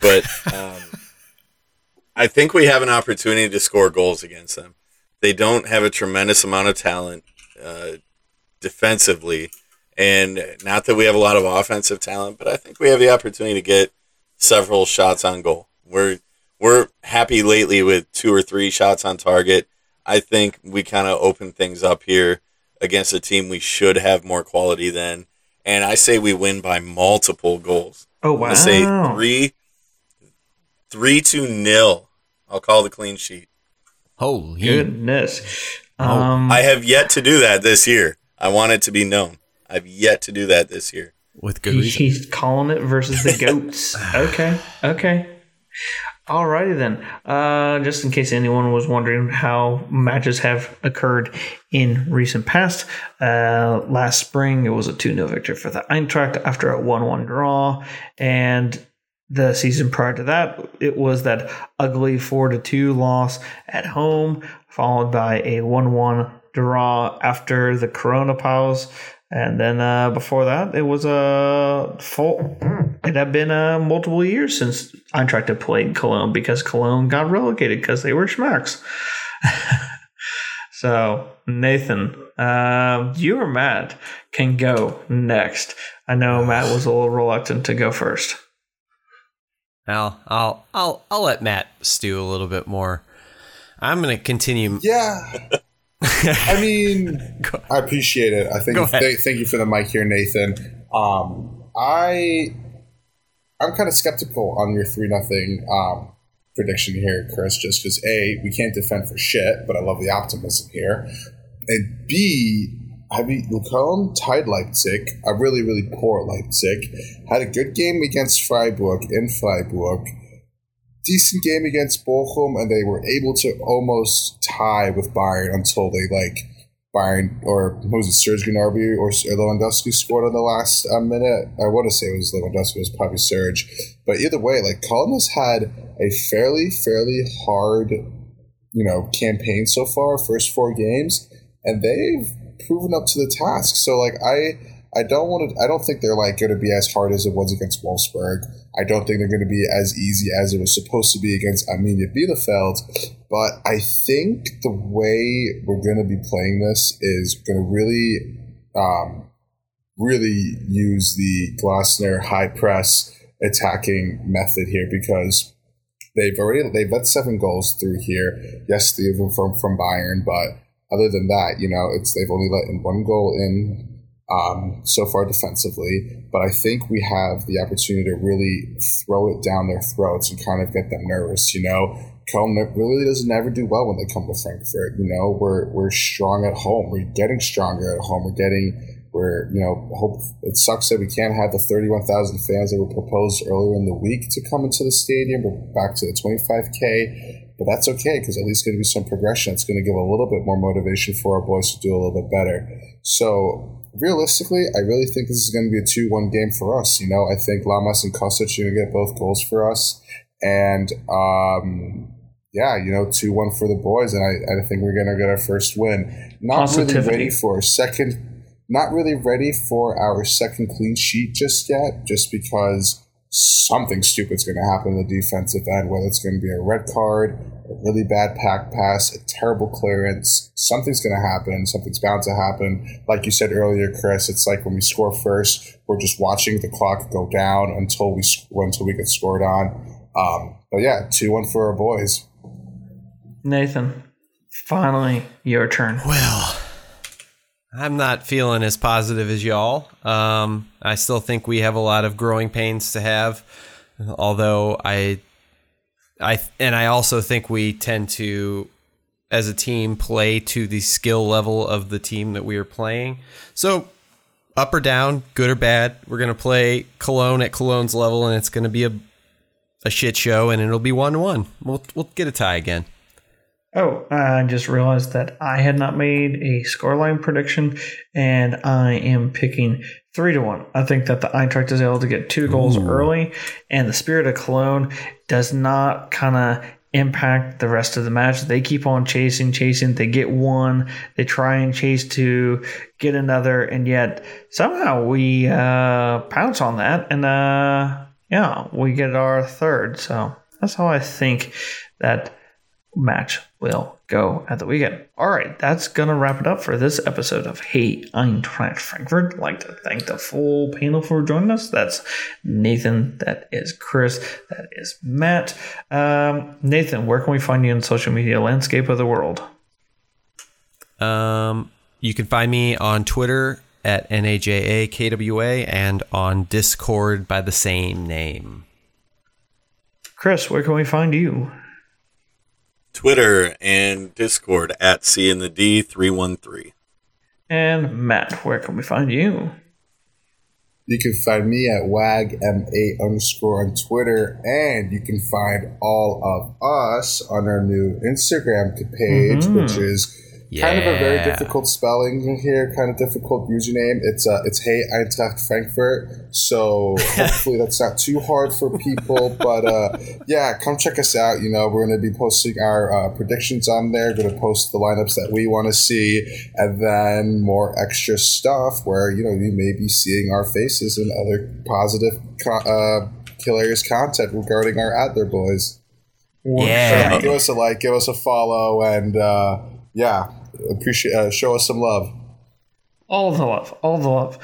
But um, I think we have an opportunity to score goals against them. They don't have a tremendous amount of talent uh, defensively, and not that we have a lot of offensive talent, but I think we have the opportunity to get several shots on goal. We're we're happy lately with two or three shots on target. I think we kind of open things up here against a team we should have more quality than, and I say we win by multiple goals. Oh wow! I say three Three to nil. I'll call the clean sheet. Holy goodness! Oh. Um, I have yet to do that this year. I want it to be known. I've yet to do that this year. With good reason. He's calling it versus the goats. okay, okay. Alrighty then. Uh, just in case anyone was wondering how matches have occurred in recent past, uh, last spring it was a 2 0 victory for the Eintracht after a 1 1 draw. And the season prior to that, it was that ugly four to two loss at home, followed by a one one draw after the Corona pause, and then uh, before that, it was a full. It had been uh, multiple years since I Eintracht had played Cologne because Cologne got relegated because they were schmucks. so Nathan, uh, you or Matt can go next. I know Matt was a little reluctant to go first. I'll I'll I'll I'll let Matt stew a little bit more. I'm gonna continue. Yeah. I mean, I appreciate it. I think th- thank you for the mic here, Nathan. Um, I I'm kind of skeptical on your three nothing um, prediction here, Chris. Just because a we can't defend for shit, but I love the optimism here, and b I mean, Lacombe tied Leipzig, a really, really poor Leipzig. Had a good game against Freiburg in Freiburg. Decent game against Bochum, and they were able to almost tie with Bayern until they, like, Bayern or was it Serge Gnabry or Lewandowski scored on the last uh, minute. I want to say it was Lewandowski, it was probably Serge. But either way, like Köln has had a fairly, fairly hard, you know, campaign so far, first four games, and they've proven up to the task. So like I I don't want to. I don't think they're like going to be as hard as it was against Wolfsburg. I don't think they're going to be as easy as it was supposed to be against Arminia Bielefeld. But I think the way we're going to be playing this is going to really, um, really use the Glasner high press attacking method here because they've already they've let seven goals through here. Yes, three of them from from Bayern, but other than that, you know, it's they've only let in one goal in um, so far defensively, but I think we have the opportunity to really throw it down their throats and kind of get them nervous. You know, Köln really doesn't ever do well when they come to Frankfurt. You know, we're we're strong at home. We're getting stronger at home. We're getting we're you know hope it sucks that we can't have the thirty one thousand fans that were proposed earlier in the week to come into the stadium. We're back to the twenty five k. But that's okay because at least going to be some progression. It's going to give a little bit more motivation for our boys to do a little bit better. So realistically, I really think this is going to be a 2 1 game for us. You know, I think Lammers and Kostic are going to get both goals for us. And, um, yeah, you know, 2 1 for the boys. And I, I think we're going to get our first win. Not really ready for a second. Not really ready for our second clean sheet just yet, just because something stupid's going to happen in the defensive end, whether it's going to be a red card, a really bad pack pass, a terrible clearance. Something's going to happen. Something's bound to happen. Like you said earlier, Chris, it's like when we score first, we're just watching the clock go down until we until we get scored on. Um, but yeah, two one for our boys. Nathan, finally your turn. Well. I'm not feeling as positive as y'all. Um, I still think we have a lot of growing pains to have, although I, I and I also think we tend to, as a team, play to the skill level of the team that we are playing. So, up or down, good or bad, we're gonna play Cologne at Cologne's level, and it's gonna be a, a shit show, and it'll be one one. We'll we'll get a tie again. Oh, I just realized that I had not made a scoreline prediction, and I am picking three to one. I think that the Eintracht is able to get two goals Ooh. early, and the Spirit of Cologne does not kind of impact the rest of the match. They keep on chasing, chasing. They get one, they try and chase two, get another, and yet somehow we uh, pounce on that, and uh, yeah, we get our third. So that's how I think that match will go at the weekend. All right, that's going to wrap it up for this episode of Hey Eintracht Frankfurt. I'd like to thank the full panel for joining us. That's Nathan, that is Chris, that is Matt. Um, Nathan, where can we find you in social media landscape of the world? Um, you can find me on Twitter at NAJAKWA and on Discord by the same name. Chris, where can we find you? Twitter and Discord at C in the D three one three. And Matt, where can we find you? You can find me at wagma underscore on Twitter, and you can find all of us on our new Instagram page, mm-hmm. which is yeah. Kind of a very difficult spelling here, kind of difficult username. It's uh, it's Hey Eintracht Frankfurt. So hopefully that's not too hard for people. But uh, yeah, come check us out. You know, we're going to be posting our uh, predictions on there. Going to post the lineups that we want to see, and then more extra stuff where you know you may be seeing our faces and other positive, uh, hilarious content regarding our Adler boys. Yeah, so give us a like, give us a follow, and uh, yeah, appreciate uh, show us some love. All the love, all the love.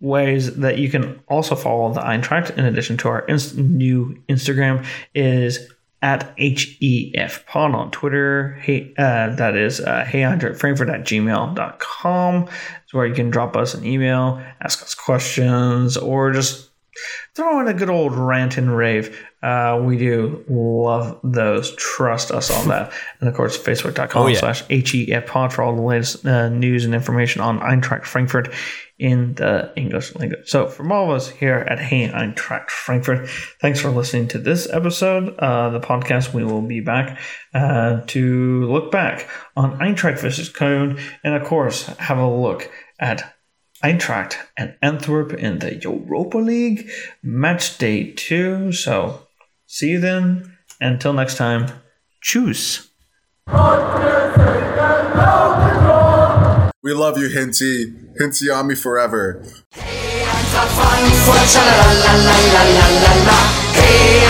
Ways that you can also follow the Eintracht in addition to our inst- new Instagram is at HEF Pod on Twitter. Hey, uh, that is uh, Frankfurt at gmail.com. It's where you can drop us an email, ask us questions, or just throw in a good old rant and rave. Uh, we do love those. Trust us on that. And of course, facebook.com Oh, yeah. slash HEF pod for all the latest uh, news and information on Eintracht Frankfurt in the English language. So, from all of us here at Hey Eintracht Frankfurt, thanks for listening to this episode. Uh, the podcast, we will be back uh, to look back on Eintracht versus Cologne and, of course, have a look at Eintracht and Antwerp in the Europa League match day two. So see you then. Until next time, choose. We love you, Hinty. Hinty on me forever. Frankfurt. Hey.